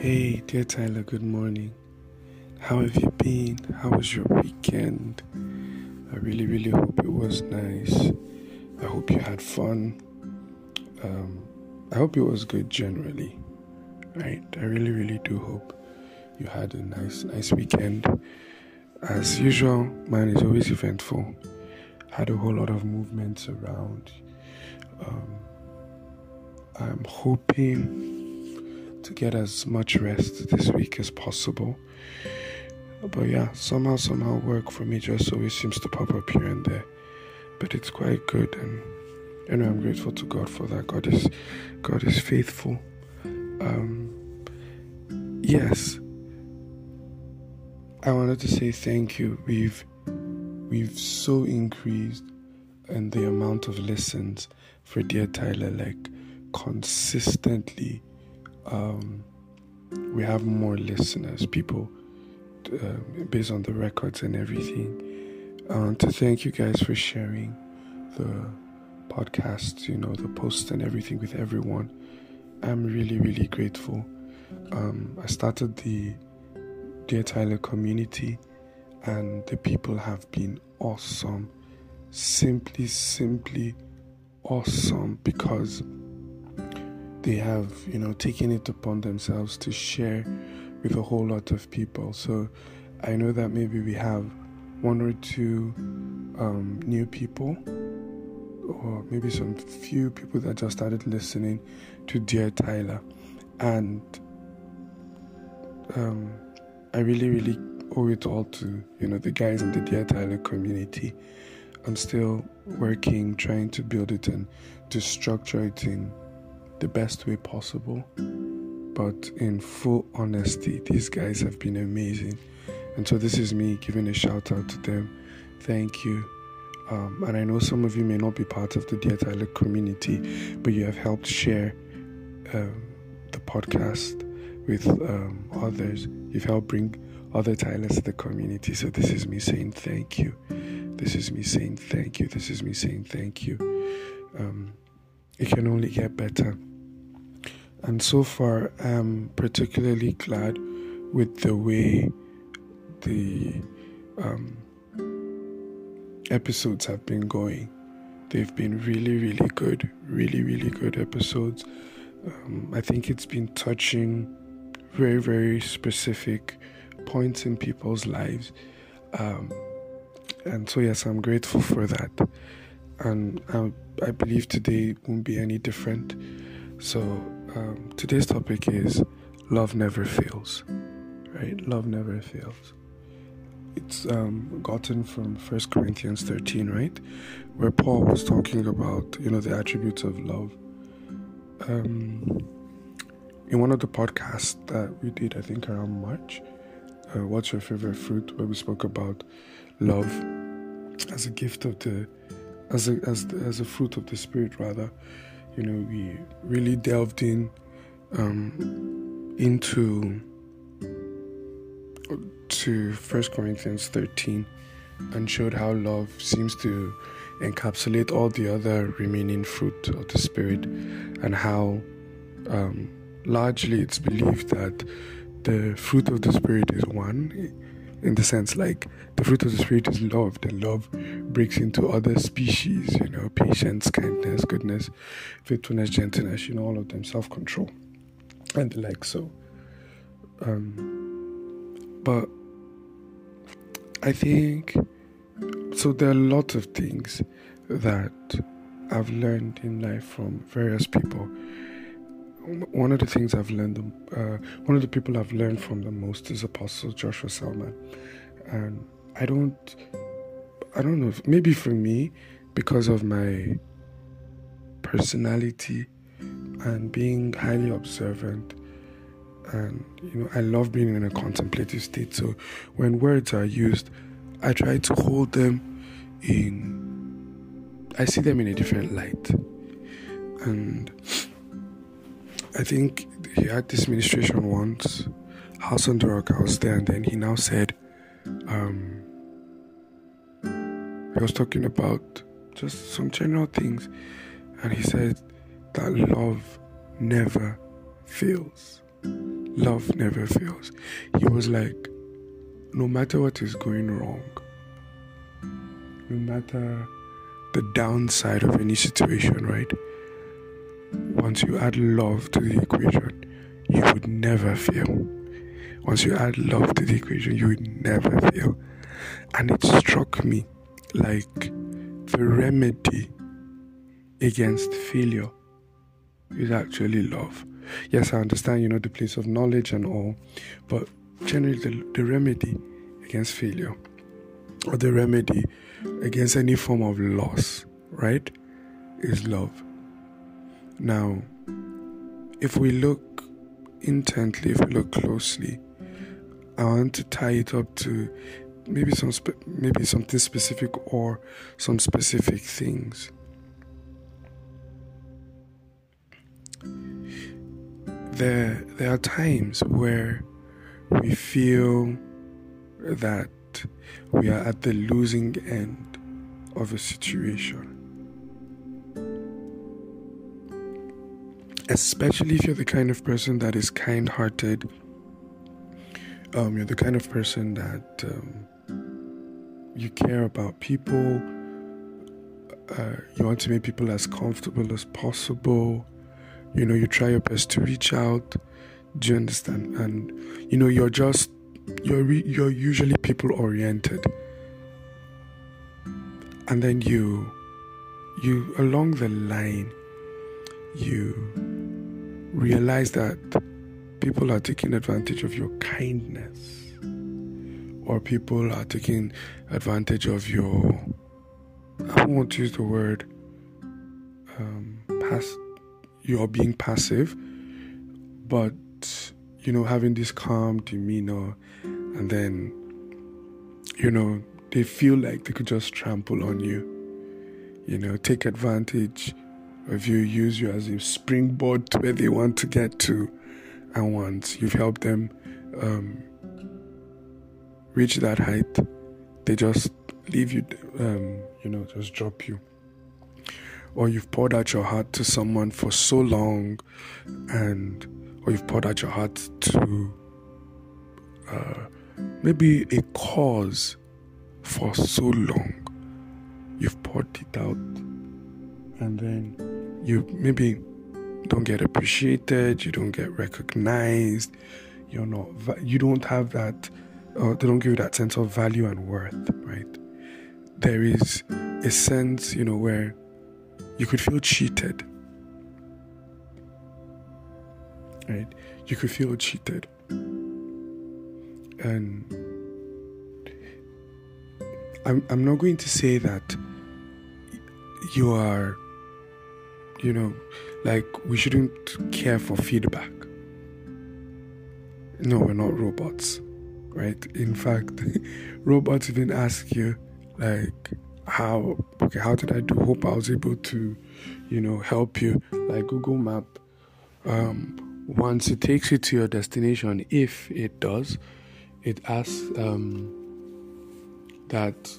Hey, dear Tyler, good morning. How have you been? How was your weekend? I really, really hope it was nice. I hope you had fun. Um, I hope it was good generally, right? I really, really do hope you had a nice, nice weekend. As usual, mine is always eventful. Had a whole lot of movements around. Um, I'm hoping to get as much rest this week as possible. But yeah, somehow, somehow, work for me just always seems to pop up here and there. But it's quite good, and know I'm grateful to God for that. God is, God is faithful. Um, yes, I wanted to say thank you. We've we've so increased in the amount of listens for Dear Tyler, like consistently um, we have more listeners, people, uh, based on the records and everything. Want to thank you guys for sharing the podcast, you know, the posts and everything with everyone. I'm really, really grateful. Um, I started the Dear Tyler community, and the people have been awesome. Simply, simply awesome because they have, you know, taken it upon themselves to share with a whole lot of people. So I know that maybe we have one or two um, new people, or maybe some few people that just started listening to Dear Tyler. And um, I really, really owe it all to, you know, the guys in the Dear Tyler community. I'm still working, trying to build it and to structure it in the best way possible. But in full honesty, these guys have been amazing. And so this is me giving a shout out to them. Thank you. Um, and I know some of you may not be part of the Dear Tyler community, but you have helped share um, the podcast with um, others. You've helped bring other Tylers to the community. So this is me saying thank you. This is me saying thank you. This is me saying thank you. Um, it can only get better. And so far, I'm particularly glad with the way the um, episodes have been going. They've been really, really good, really, really good episodes. Um, I think it's been touching very, very specific points in people's lives. Um, and so, yes, I'm grateful for that. And I, I believe today won't be any different. So, um, today's topic is love never fails. Right? Love never fails. It's um, gotten from First Corinthians 13, right? Where Paul was talking about, you know, the attributes of love. Um, in one of the podcasts that we did, I think around March, uh, What's Your Favorite Fruit, where we spoke about love as a gift of the, as a, as, the, as a fruit of the Spirit, rather you know, we really delved in um, into to First Corinthians 13 and showed how love seems to encapsulate all the other remaining fruit of the Spirit, and how um, largely it's believed that the fruit of the Spirit is one in the sense like the fruit of the spirit is love. And love breaks into other species you know patience kindness goodness faithfulness gentleness you know all of them self-control and the like. So um but i think so there are lots of things that i've learned in life from various people one of the things I've learned, uh, one of the people I've learned from the most is Apostle Joshua Selman, and I don't, I don't know, maybe for me, because of my personality and being highly observant, and you know, I love being in a contemplative state. So when words are used, I try to hold them in. I see them in a different light, and I think he had this ministration once, House on the Rock. I was there, and then he now said, um, he was talking about just some general things, and he said that love never fails. love never fails. He was like, no matter what is going wrong, no matter the downside of any situation, right? Once you add love to the equation, you would never fail. Once you add love to the equation, you would never fail. And it struck me like the remedy against failure is actually love. Yes, I understand, you know, the place of knowledge and all, but generally the, the remedy against failure or the remedy against any form of loss, right, is love. Now, if we look intently, if we look closely, I want to tie it up to maybe some spe- maybe something specific or some specific things. There, there are times where we feel that we are at the losing end of a situation. Especially if you're the kind of person that is kind hearted, um, you're the kind of person that um, you care about people, uh, you want to make people as comfortable as possible, you know, you try your best to reach out. Do you understand? And you know, you're just you're re- you're usually people oriented and then you you along the line you realize that people are taking advantage of your kindness or people are taking advantage of your I won't use the word um, pass you're being passive but you know having this calm demeanor and then you know they feel like they could just trample on you. You know take advantage of you use you as a springboard to where they want to get to. And once you've helped them um, reach that height they just leave you um, you know just drop you. Or you've poured out your heart to someone for so long and or you've poured out your heart to uh, maybe a cause for so long. You've poured it out, and then you maybe don't get appreciated, you don't get recognized, you're not, you don't have that, or they don't give you that sense of value and worth, right? There is a sense, you know, where you could feel cheated, right? You could feel cheated and I'm I'm not going to say that you are you know like we shouldn't care for feedback. No, we're not robots, right? In fact, robots even ask you like how okay how did I do? Hope I was able to, you know, help you. Like Google Map, um, once it takes you to your destination, if it does, it asks um, that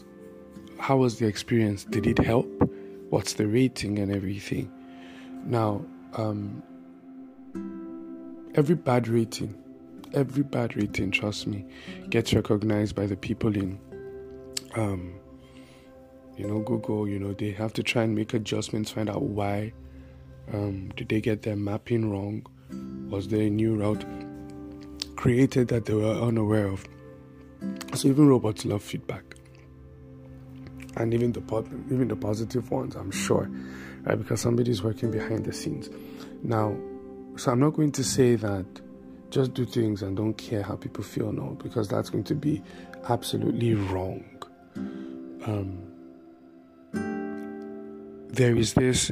how was the experience? Did it help? What's the rating and everything? Now, um, every bad rating, every bad rating, trust me, gets recognized by the people in, um, you know, Google. You know, they have to try and make adjustments, find out why. Um, did they get their mapping wrong? Was there a new route? created that they were unaware of. So even robots love feedback, and even the even the positive ones, I'm sure, right? Because somebody's working behind the scenes. Now, so I'm not going to say that just do things and don't care how people feel, no, because that's going to be absolutely wrong. Um, there is this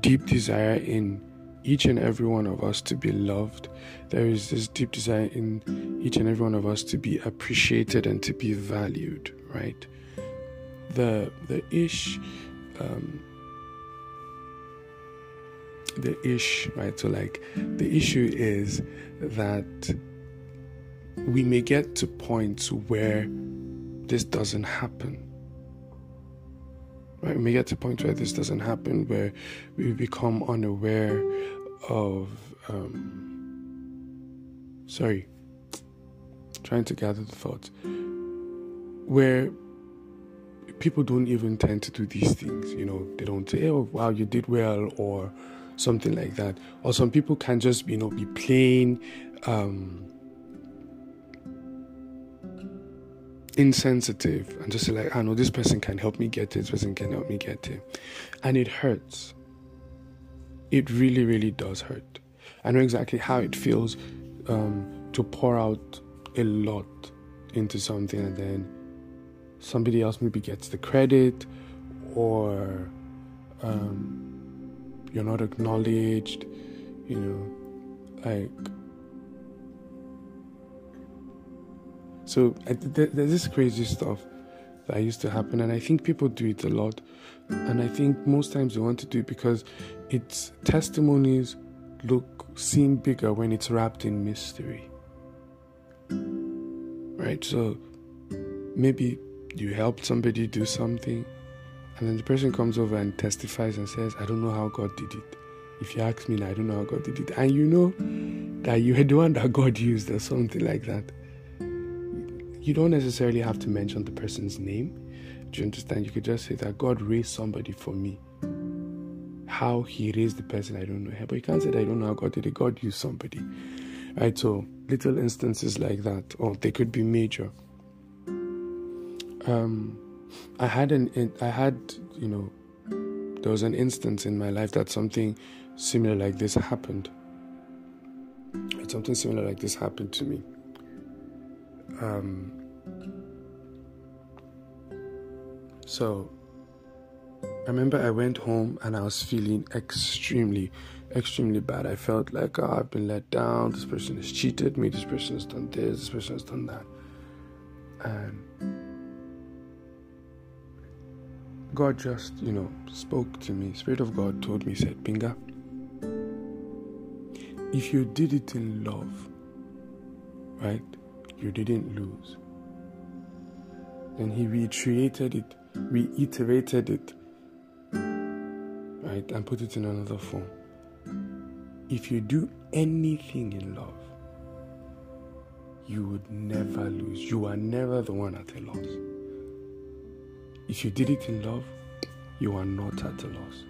deep desire in each and every one of us to be loved. There is this deep desire in each and every one of us to be appreciated and to be valued, right? The the ish um, the ish, right? So like the issue is that we may get to points where this doesn't happen. Right? We may get to points where this doesn't happen, where we become unaware of um, sorry, trying to gather the thoughts, where people don't even tend to do these things. You know, they don't say, "Oh, wow, you did well," or something like that. Or some people can just, you know, be plain um, insensitive and just say like, "I know this person can help me get it. This person can help me get it," and it hurts. It really, really does hurt. I know exactly how it feels um, to pour out a lot into something and then somebody else maybe gets the credit or um, you're not acknowledged, you know, like. So there's this crazy stuff that used to happen, and I think people do it a lot. And I think most times they want to do it because its testimonies look seem bigger when it's wrapped in mystery. Right? So maybe you helped somebody do something, and then the person comes over and testifies and says, I don't know how God did it. If you ask me, I don't know how God did it. And you know that you had the one that God used or something like that. You don't necessarily have to mention the person's name. Do you understand? You could just say that God raised somebody for me. How he raised the person, I don't know. But you can't say that I don't know how God did it. God used somebody. Right? So little instances like that, or they could be major um, I had an I had you know there was an instance in my life that something similar like this happened. Something similar like this happened to me. Um, so I remember I went home and I was feeling extremely, extremely bad. I felt like oh, I've been let down. This person has cheated me. This person has done this. This person has done that. And God just, you know, spoke to me. Spirit of God told me, said, Pinga, if you did it in love, right, you didn't lose. Then he reiterated it, reiterated it, right, and put it in another form. If you do anything in love, you would never lose. You are never the one at a loss. If you did it in love, you are not at a loss.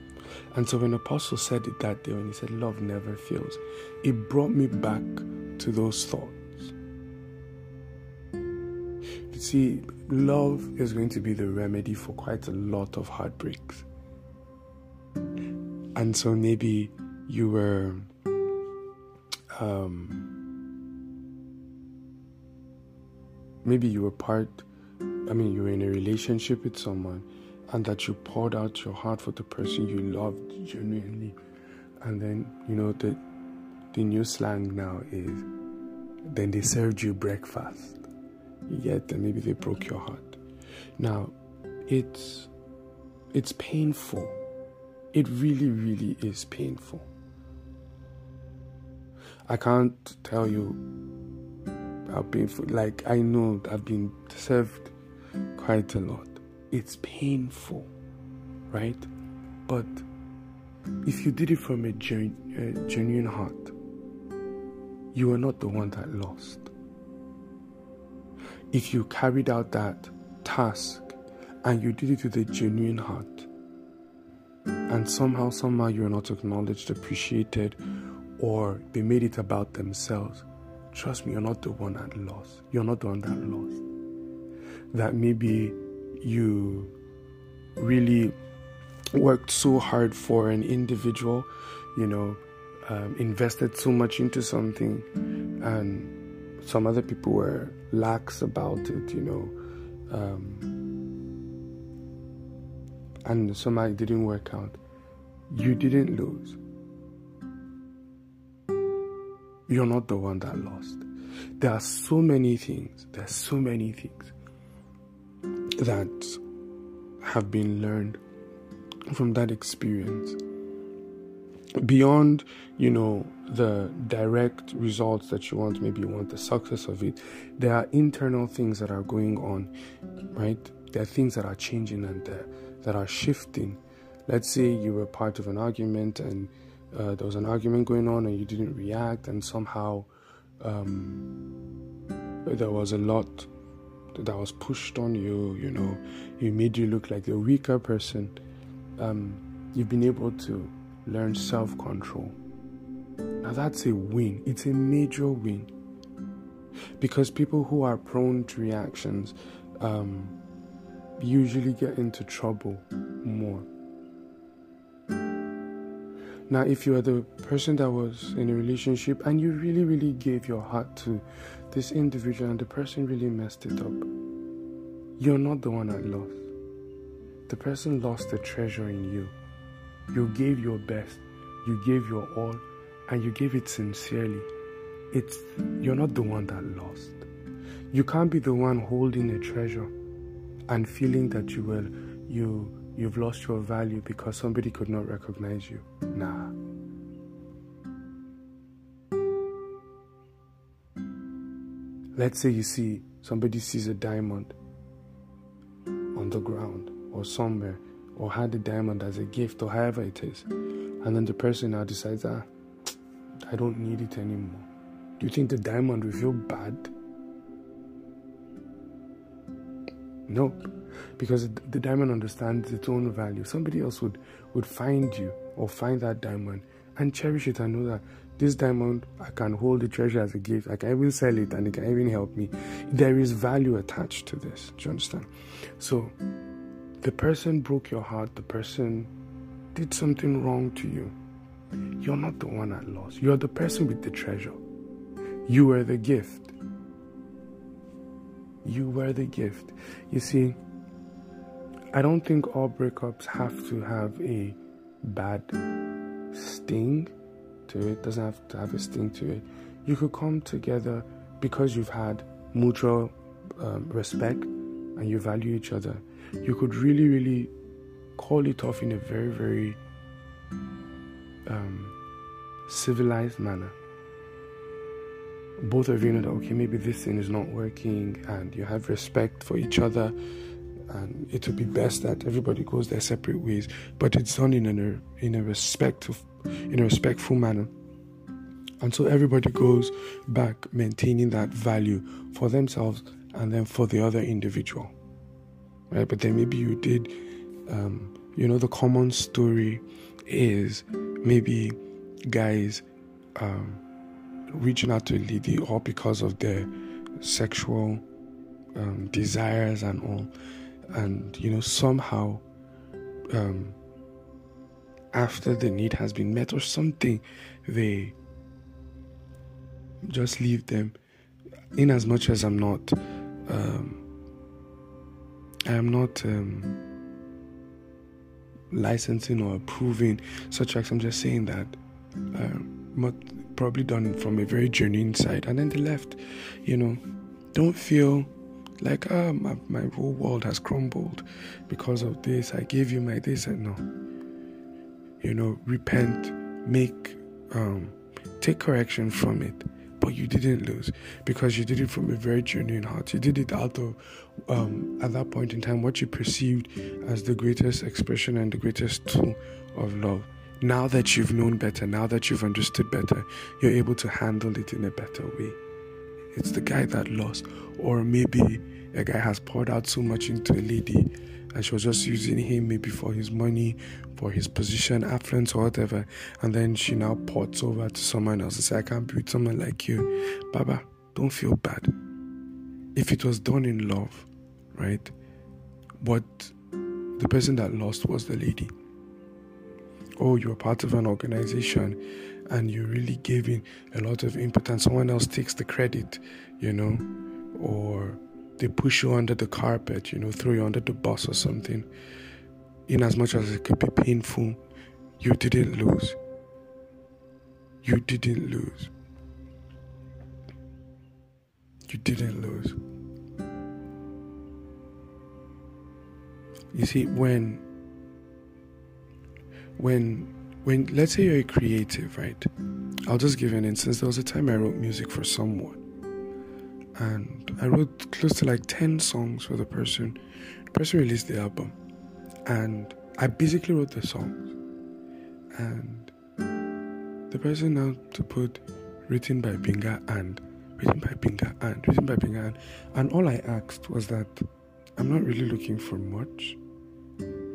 And so when Apostle said it that day, when he said, Love never fails, it brought me back to those thoughts. You see, love is going to be the remedy for quite a lot of heartbreaks. And so maybe you were um, maybe you were part I mean, you're in a relationship with someone and that you poured out your heart for the person you loved genuinely. And then, you know, the, the new slang now is then they served you breakfast. Yet, maybe they broke your heart. Now, it's it's painful. It really, really is painful. I can't tell you how painful. Like I know I've been served quite a lot. It's painful, right? But if you did it from a, a genuine heart, you are not the one that lost. If you carried out that task and you did it with a genuine heart, and somehow, somehow you're not acknowledged, appreciated, or they made it about themselves, trust me, you're not the one that lost. You're not the one that lost that maybe you really worked so hard for an individual, you know, um, invested so much into something, and some other people were lax about it, you know, um, and somehow it didn't work out. You didn't lose. You're not the one that lost. There are so many things. There are so many things that have been learned from that experience. Beyond you know the direct results that you want maybe you want the success of it there are internal things that are going on right? There are things that are changing and uh, that are shifting. Let's say you were part of an argument and uh, there was an argument going on and you didn't react and somehow um, there was a lot that was pushed on you, you know, it made you look like a weaker person, um, you've been able to learn self control. Now, that's a win, it's a major win. Because people who are prone to reactions um, usually get into trouble more. Now, if you are the person that was in a relationship and you really, really gave your heart to this individual and the person really messed it up, you're not the one that lost. The person lost the treasure in you. You gave your best, you gave your all, and you gave it sincerely. It's you're not the one that lost. You can't be the one holding a treasure and feeling that you will you you've lost your value because somebody could not recognize you. Nah. Let's say you see somebody sees a diamond on the ground or somewhere or had the diamond as a gift or however it is. And then the person now decides, ah, I don't need it anymore. Do you think the diamond will feel bad? No, because the diamond understands its own value. Somebody else would, would find you or find that diamond and cherish it and know that this diamond, I can hold the treasure as a gift. I can even sell it and it can even help me. There is value attached to this. Do you understand? So, the person broke your heart, the person did something wrong to you. You're not the one that lost. You're the person with the treasure. You were the gift. You were the gift. You see, I don't think all breakups have to have a bad sting to it, doesn't have to have a sting to it. You could come together because you've had mutual um, respect and you value each other. You could really, really call it off in a very, very um, civilized manner both of you know that okay maybe this thing is not working and you have respect for each other and it would be best that everybody goes their separate ways but it's done in a in a respectful in a respectful manner. And so everybody goes back maintaining that value for themselves and then for the other individual right? But then maybe you did um, you know the common story is maybe guys um, reaching out to a lady all because of their sexual um, desires and all. And, you know, somehow, um, after the need has been met or something, they just leave them. In as much as I'm not, um, I am not um, licensing or approving such acts. I'm just saying that um, probably done from a very genuine side, and then they left. You know, don't feel like ah my, my whole world has crumbled because of this. I gave you my this and no. You know, repent, make um, take correction from it, but you didn't lose because you did it from a very genuine heart. You did it out of um, at that point in time what you perceived as the greatest expression and the greatest tool of love now that you've known better, now that you've understood better, you're able to handle it in a better way. It's the guy that lost, or maybe a guy has poured out so much into a lady and she was just using him maybe for his money, for his position, affluence, or whatever, and then she now ports over to someone else and says, I can't be with someone like you. Baba, don't feel bad. If it was done in love, right? What the person that lost was the lady oh, you're part of an organization and you're really gave in a lot of input and someone else takes the credit, you know, or they push you under the carpet, you know, throw you under the bus or something. In as much as it could be painful, you didn't lose. You didn't lose. You didn't lose. You see, when when when let's say you're a creative, right? I'll just give an instance. There was a time I wrote music for someone, and I wrote close to like ten songs for the person. The person released the album, and I basically wrote the songs, and the person now to put written by Binga and written by Binga and written by Binga and, and all I asked was that I'm not really looking for much.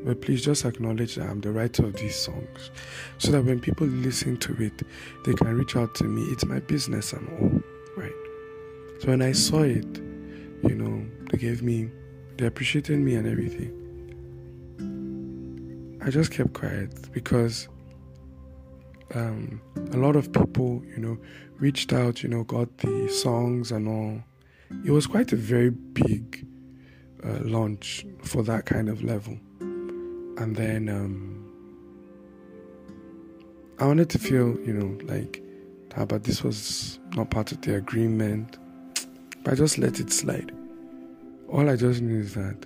But please just acknowledge that I'm the writer of these songs so that when people listen to it, they can reach out to me. It's my business and all, right? So when I saw it, you know, they gave me, they appreciated me and everything. I just kept quiet because um, a lot of people, you know, reached out, you know, got the songs and all. It was quite a very big uh, launch for that kind of level. And then um, I wanted to feel, you know, like, but this was not part of the agreement. But I just let it slide. All I just knew is that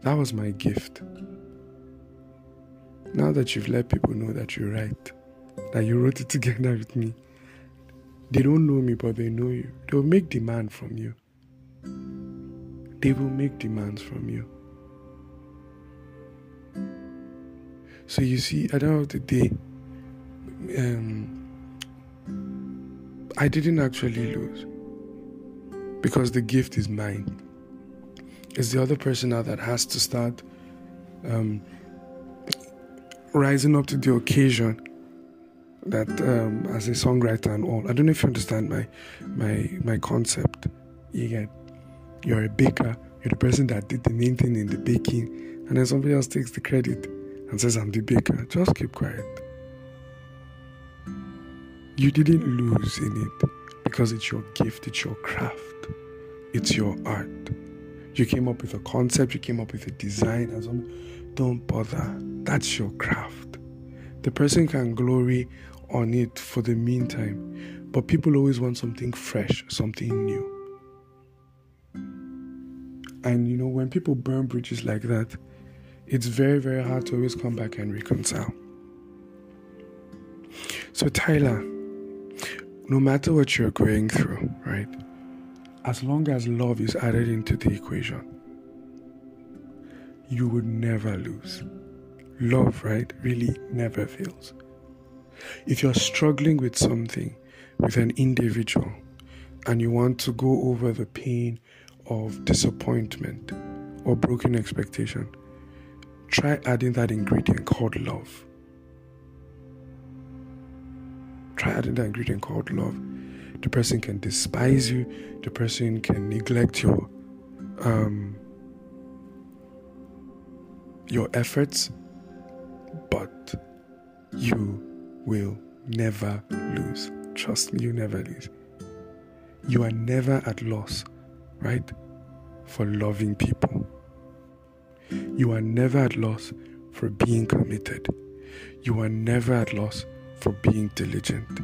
that was my gift. Now that you've let people know that you're right, that you wrote it together with me, they don't know me, but they know you. They'll make demand from you. They will make demands from you. So you see, at the end of the day, um, I didn't actually lose because the gift is mine. It's the other person now that has to start um, rising up to the occasion that um, as a songwriter and all. I don't know if you understand my my my concept. You get you're a baker, you're the person that did the main thing in the baking, and then somebody else takes the credit and says, I'm the baker, just keep quiet. You didn't lose in it because it's your gift, it's your craft, it's your art. You came up with a concept, you came up with a design, and something. Don't bother. That's your craft. The person can glory on it for the meantime, but people always want something fresh, something new. And you know, when people burn bridges like that, it's very, very hard to always come back and reconcile. So, Tyler, no matter what you're going through, right? As long as love is added into the equation, you would never lose. Love, right, really never fails. If you're struggling with something, with an individual, and you want to go over the pain of disappointment or broken expectation, try adding that ingredient called love. Try adding that ingredient called love. The person can despise you, the person can neglect your um, your efforts, but you will never lose. Trust me, you never lose. You are never at loss, right? For loving people. You are never at loss for being committed. You are never at loss for being diligent.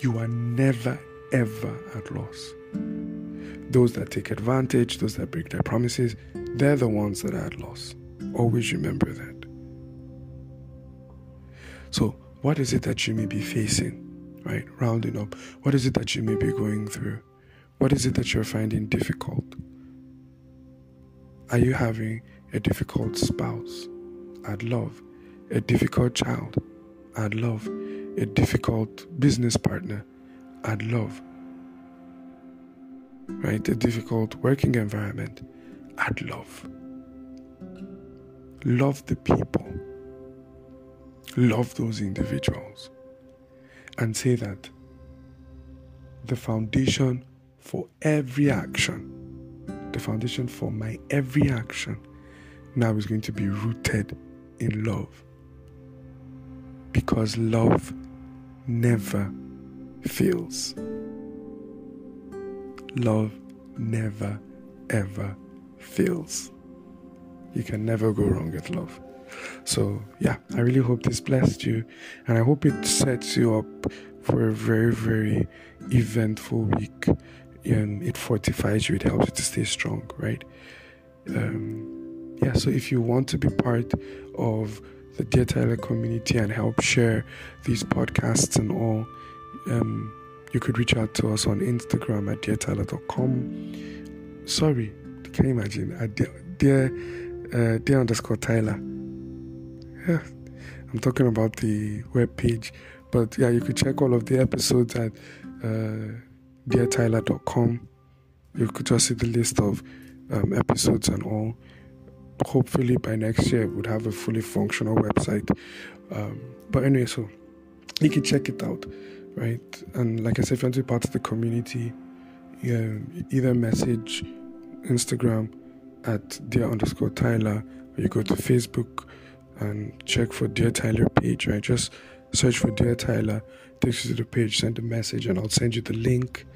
You are never, ever at loss. Those that take advantage, those that break their promises, they're the ones that are at loss. Always remember that. So, what is it that you may be facing? Right? Rounding up. What is it that you may be going through? What is it that you're finding difficult? Are you having a difficult spouse? I'd love. A difficult child? I'd love. A difficult business partner? I'd love. Right? A difficult working environment? I'd love. Love the people. Love those individuals. And say that the foundation for every action the foundation for my every action now is going to be rooted in love. Because love never fails. Love never, ever fails. You can never go wrong with love. So, yeah, I really hope this blessed you and I hope it sets you up for a very, very eventful week um, it fortifies you, it helps you to stay strong, right? Um, yeah, so if you want to be part of the Dear Tyler community and help share these podcasts and all, um, you could reach out to us on Instagram at deartyler.com. Sorry, can you imagine? At dear, dear, uh, dear underscore Tyler. Yeah, I'm talking about the web page. But yeah, you could check all of the episodes at uh, deartyler.com. You could just see the list of um, episodes and all. Hopefully, by next year, we'd have a fully functional website. Um, but anyway, so you can check it out, right? And like I said, if you want to be part of the community, yeah, either message Instagram at dear underscore Tyler, or you go to Facebook and check for Dear Tyler page, right? Just search for Dear Tyler, takes you to the page, send a message, and I'll send you the link.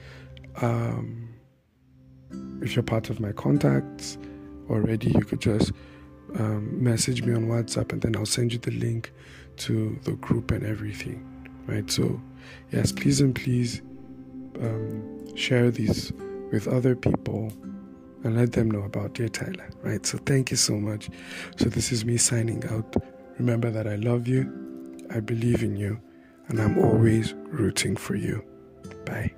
Um, if you're part of my contacts already, you could just um, message me on WhatsApp and then I'll send you the link to the group and everything, right? So, yes, please and please um, share these with other people and let them know about Dear Tyler, right? So, thank you so much. So, this is me signing out. Remember that I love you, I believe in you, and I'm always rooting for you. Bye.